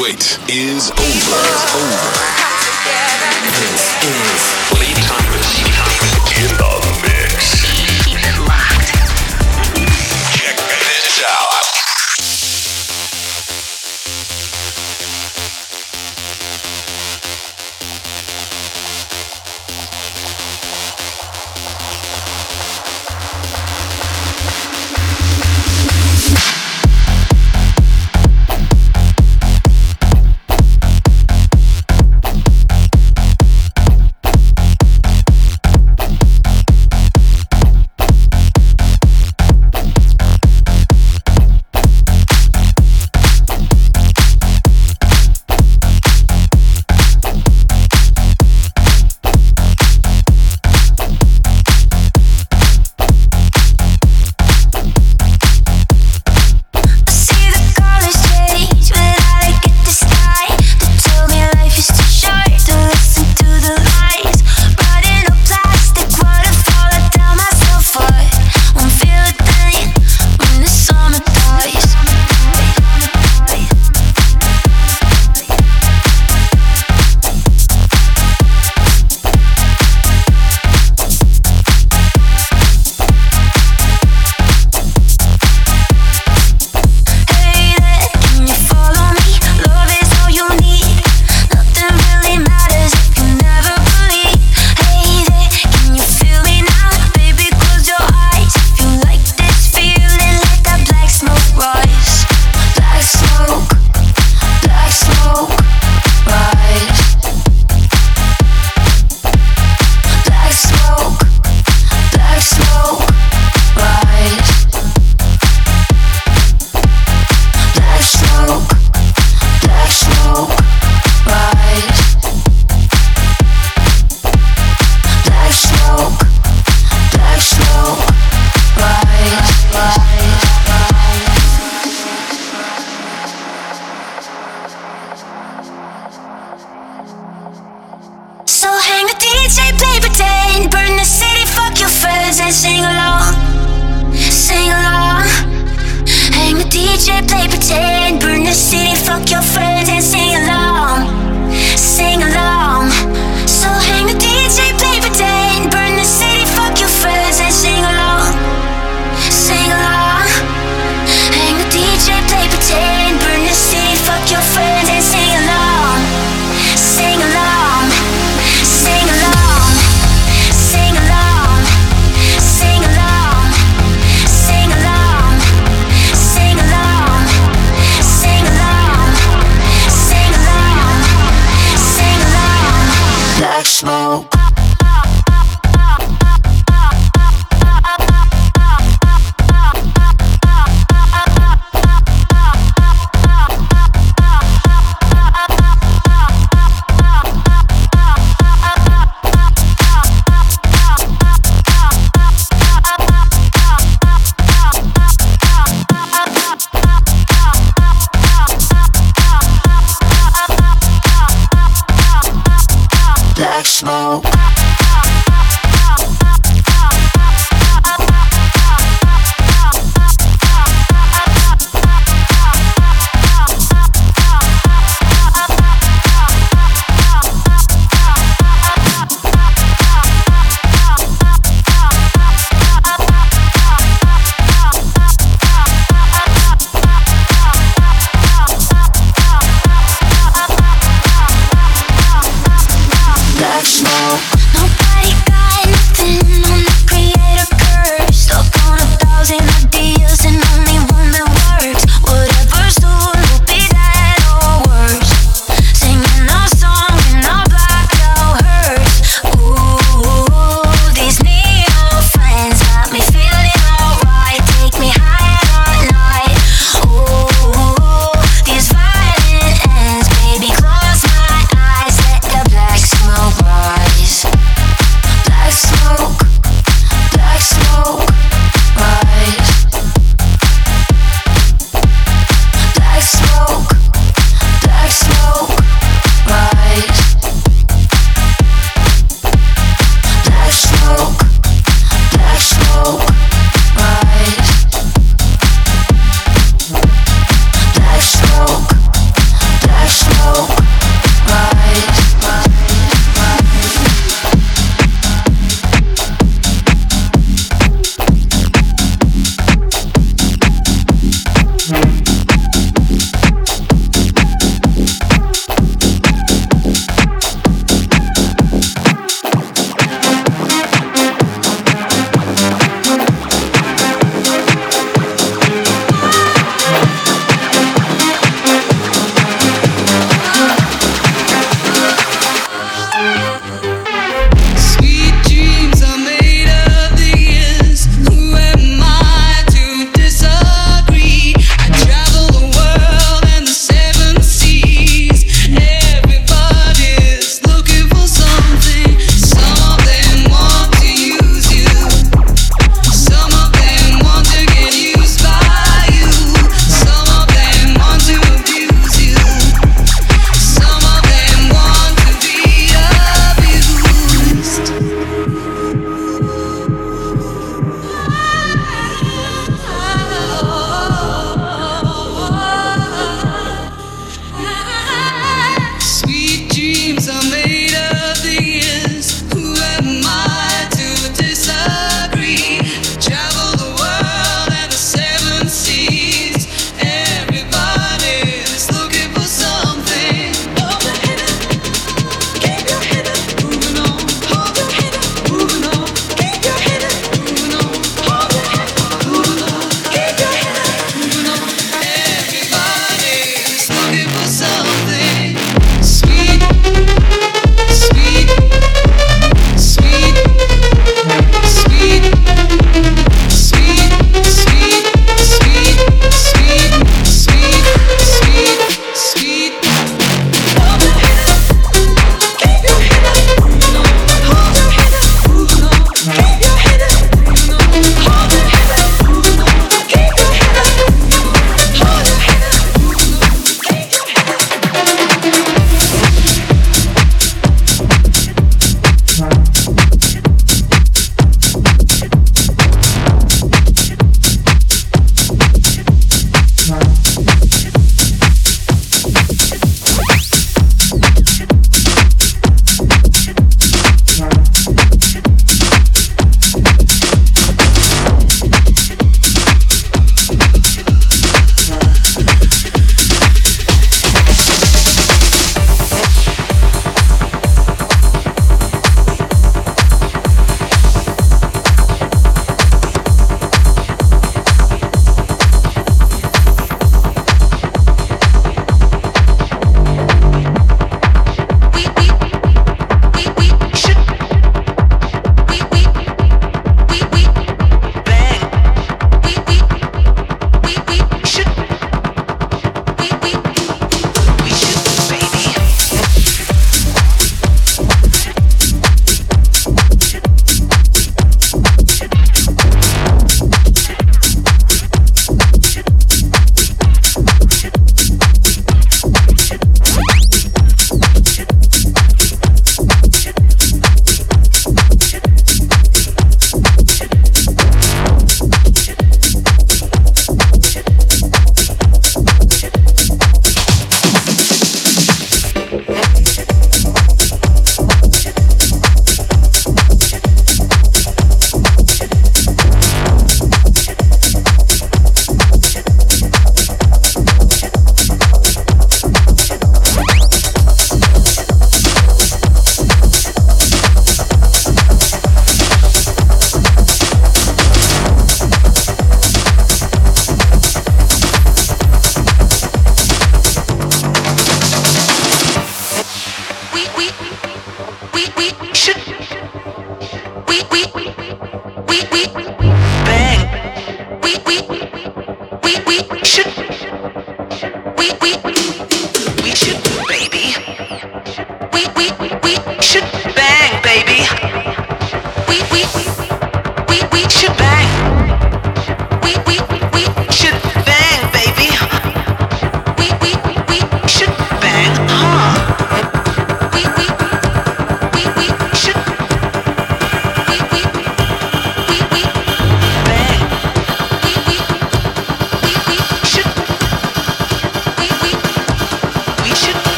wait is over. over. This is Lee Thomas in the mix. Keep it locked. Check this out.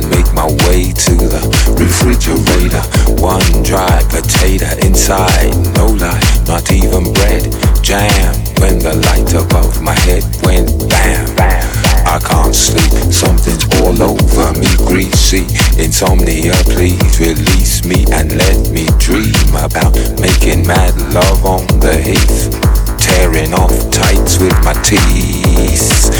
I'd make my way to the refrigerator. One dry potato inside, no lie, not even bread. Jam when the light above my head went bam. bam. I can't sleep, something's all over me, greasy. Insomnia, please release me and let me dream about making mad love on the heath. Tearing off tights with my teeth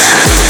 Yeah.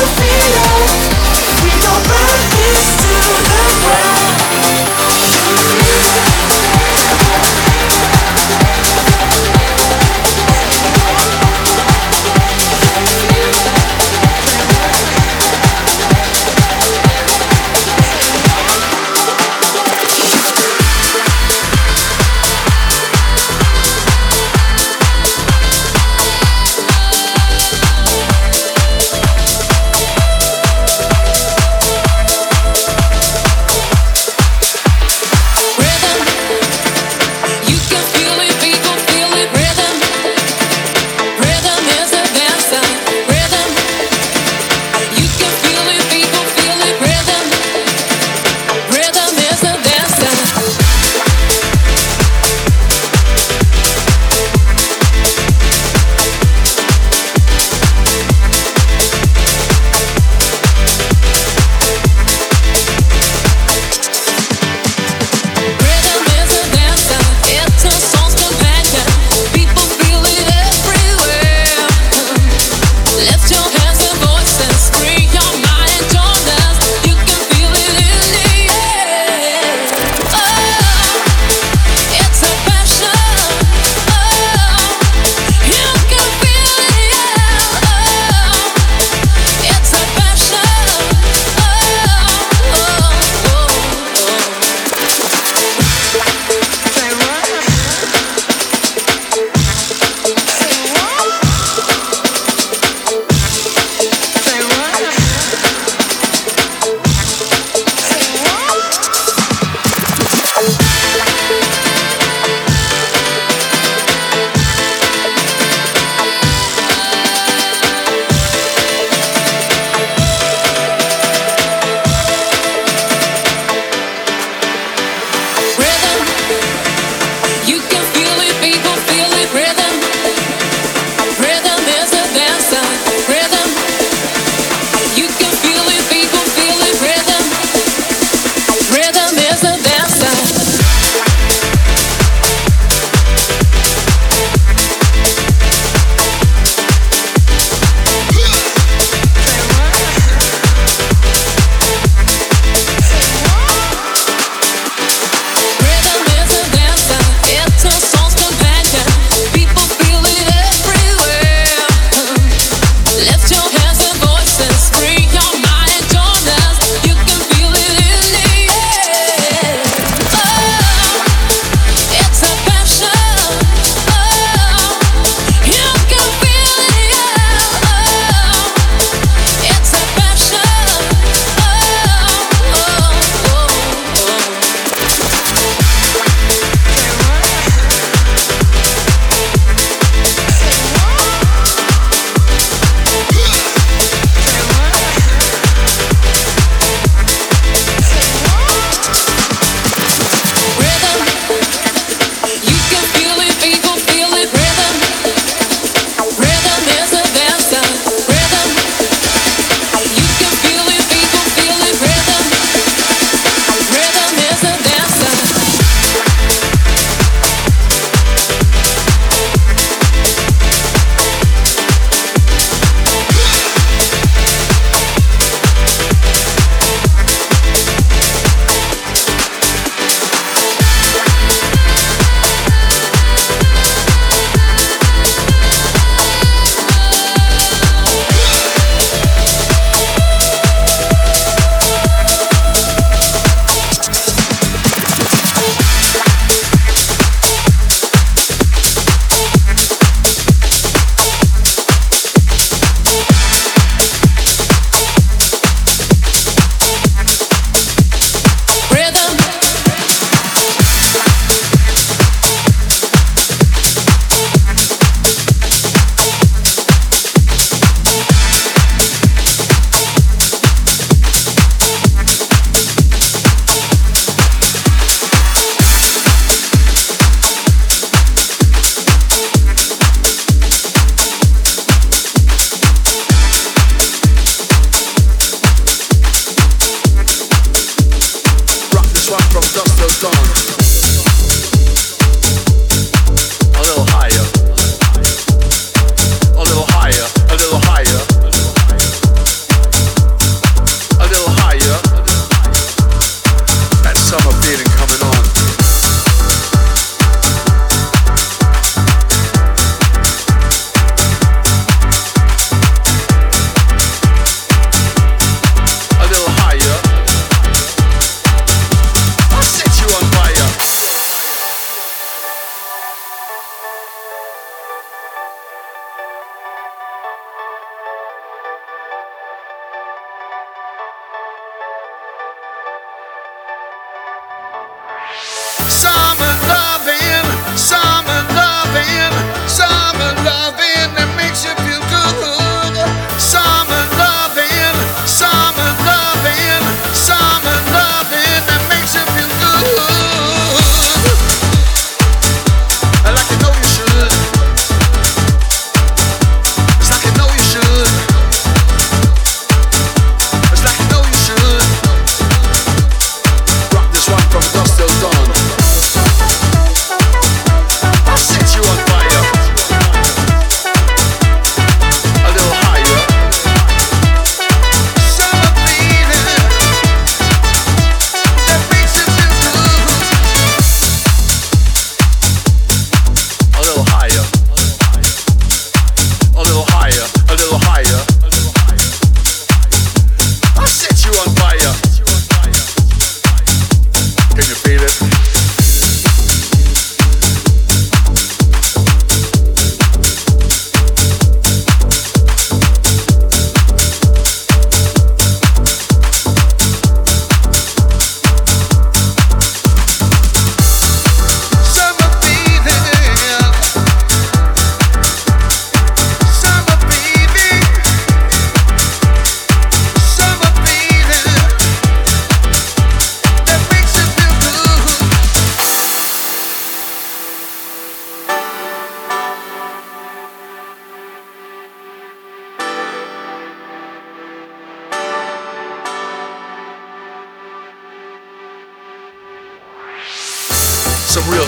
We go back this to the ground.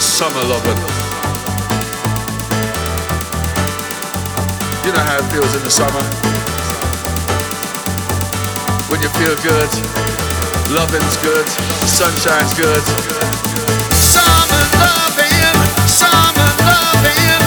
summer loving. You know how it feels in the summer. When you feel good, loving's good, sunshine's good. Summer loving, summer loving.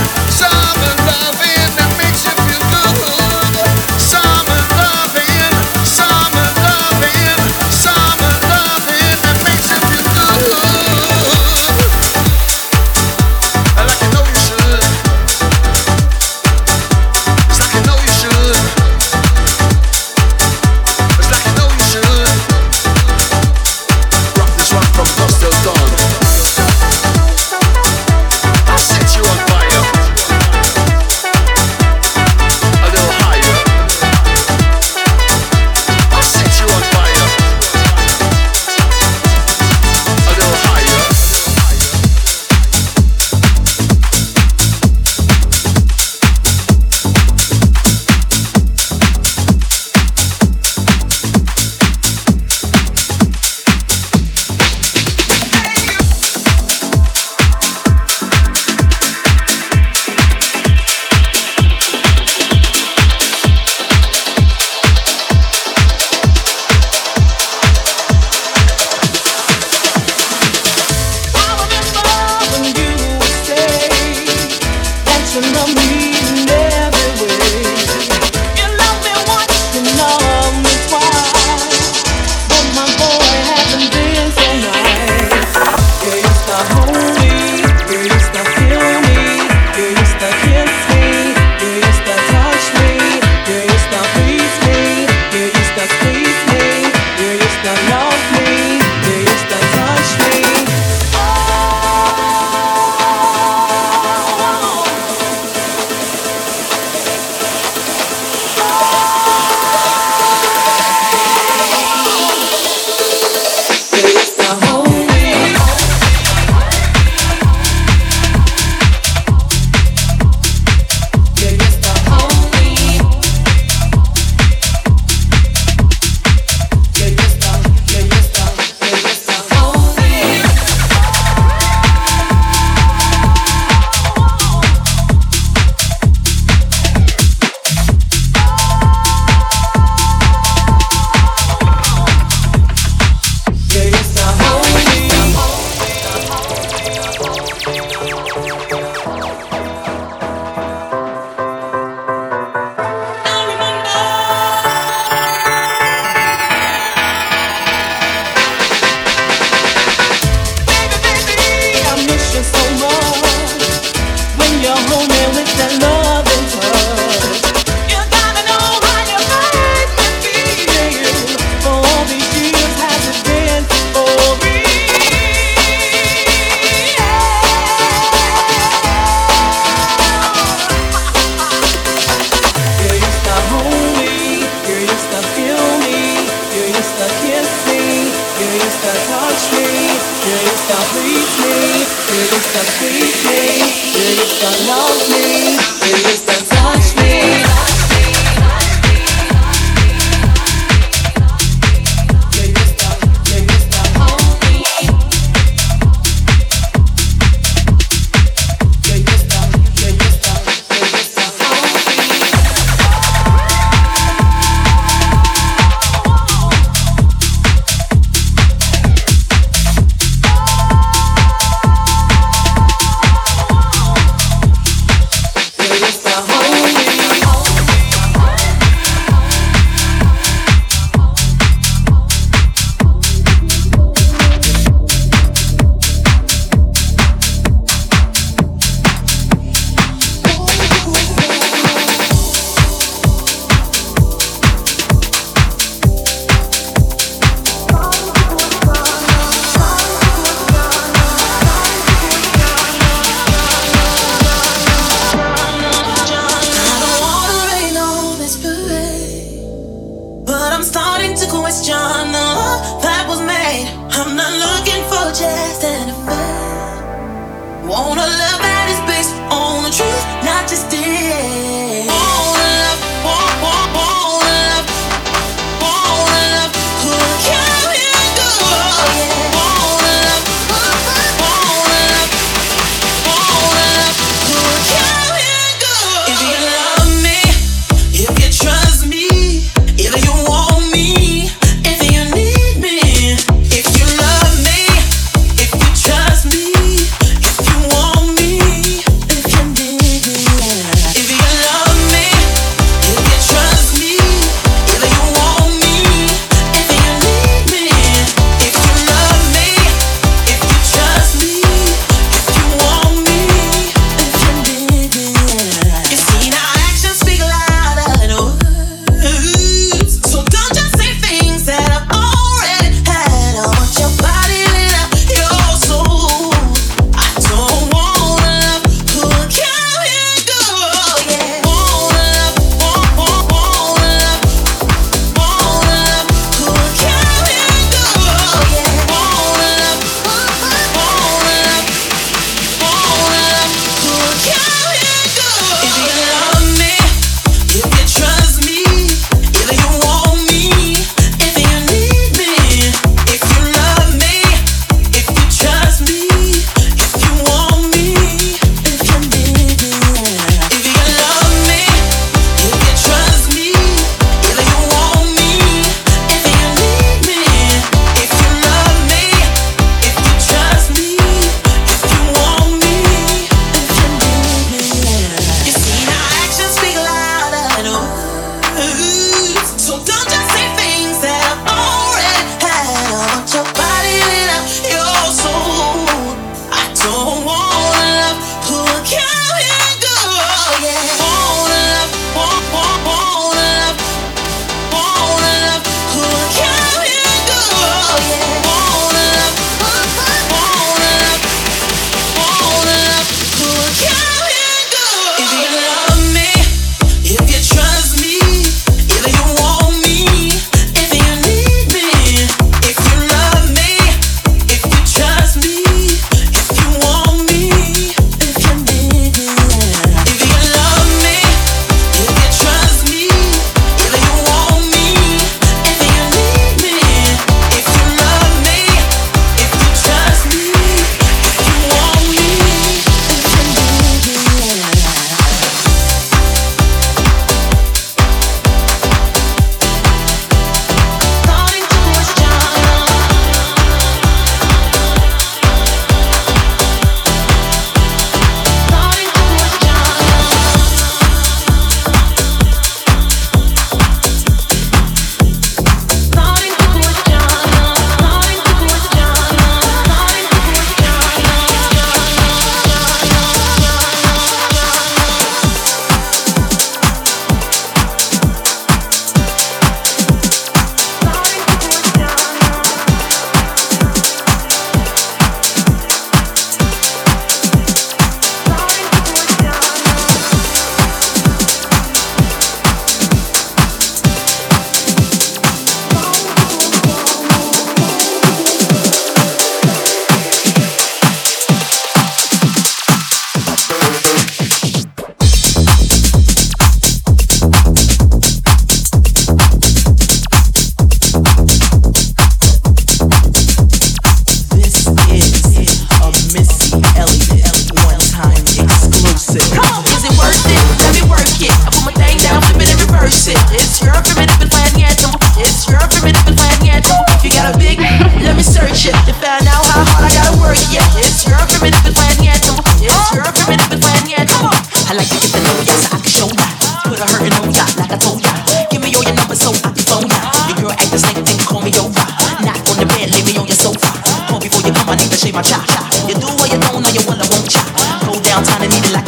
Hold me.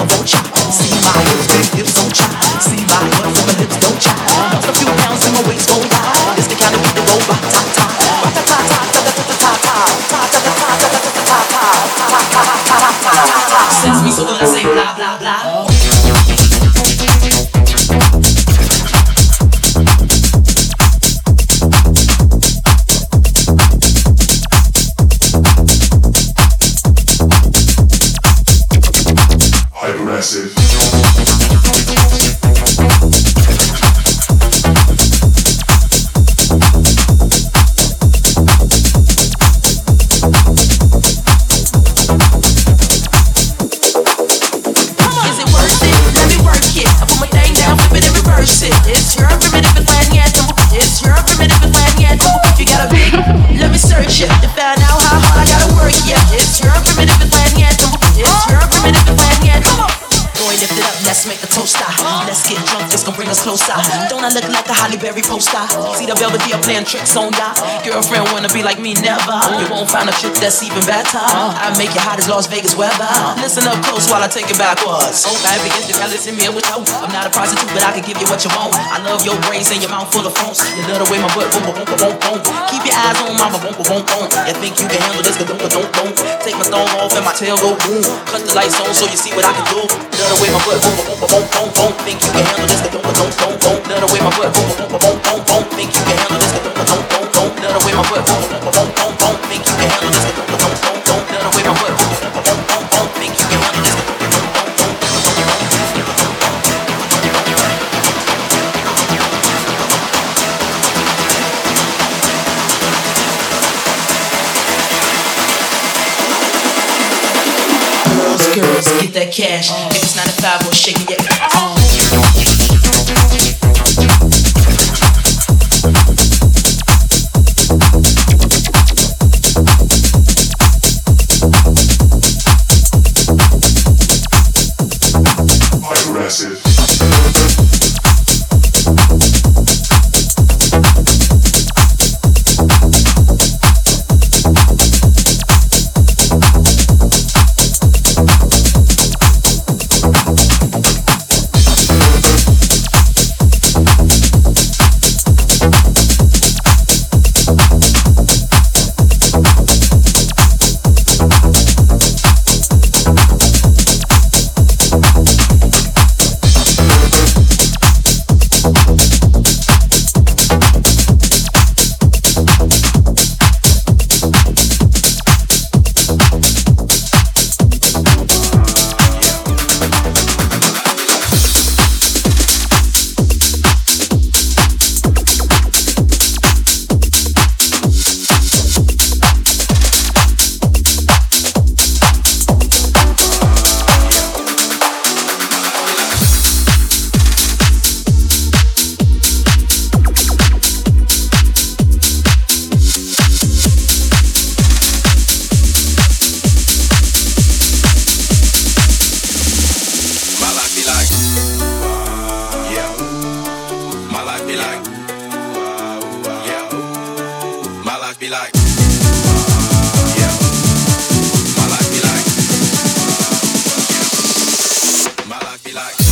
Vulture. Poster? See the Belvedere playing tricks on ya. Girlfriend wanna be like me, never. You won't find a chick that's even better. I make it hot as Las Vegas weather. Listen up close while I take it backwards. Oh, I begin to listen me with you. I'm not a prostitute, but I can give you what you want. I love your brains and your mouth full of phones. You love the way my butt boom boom boom boom boom. Keep your eyes on my boom boom boom boom. You think you can handle this? Don't don't don't. Take my thumb off and my tail go boom. Cut the lights on so you see what I can do. Love the way my butt boom boom boom boom boom boom. Think you can handle this? Don't don't don't don't. Love the way my butt boom boom boom boom boom won't think you can handle this. Don't, don't, don't nut away my butt. Don't, don't, don't think you can handle this. Don't, don't, don't nut away my butt. Don't, don't, don't think you can handle this. Girls, get that cash. If it's not a five, we'll shake it. Yeah. like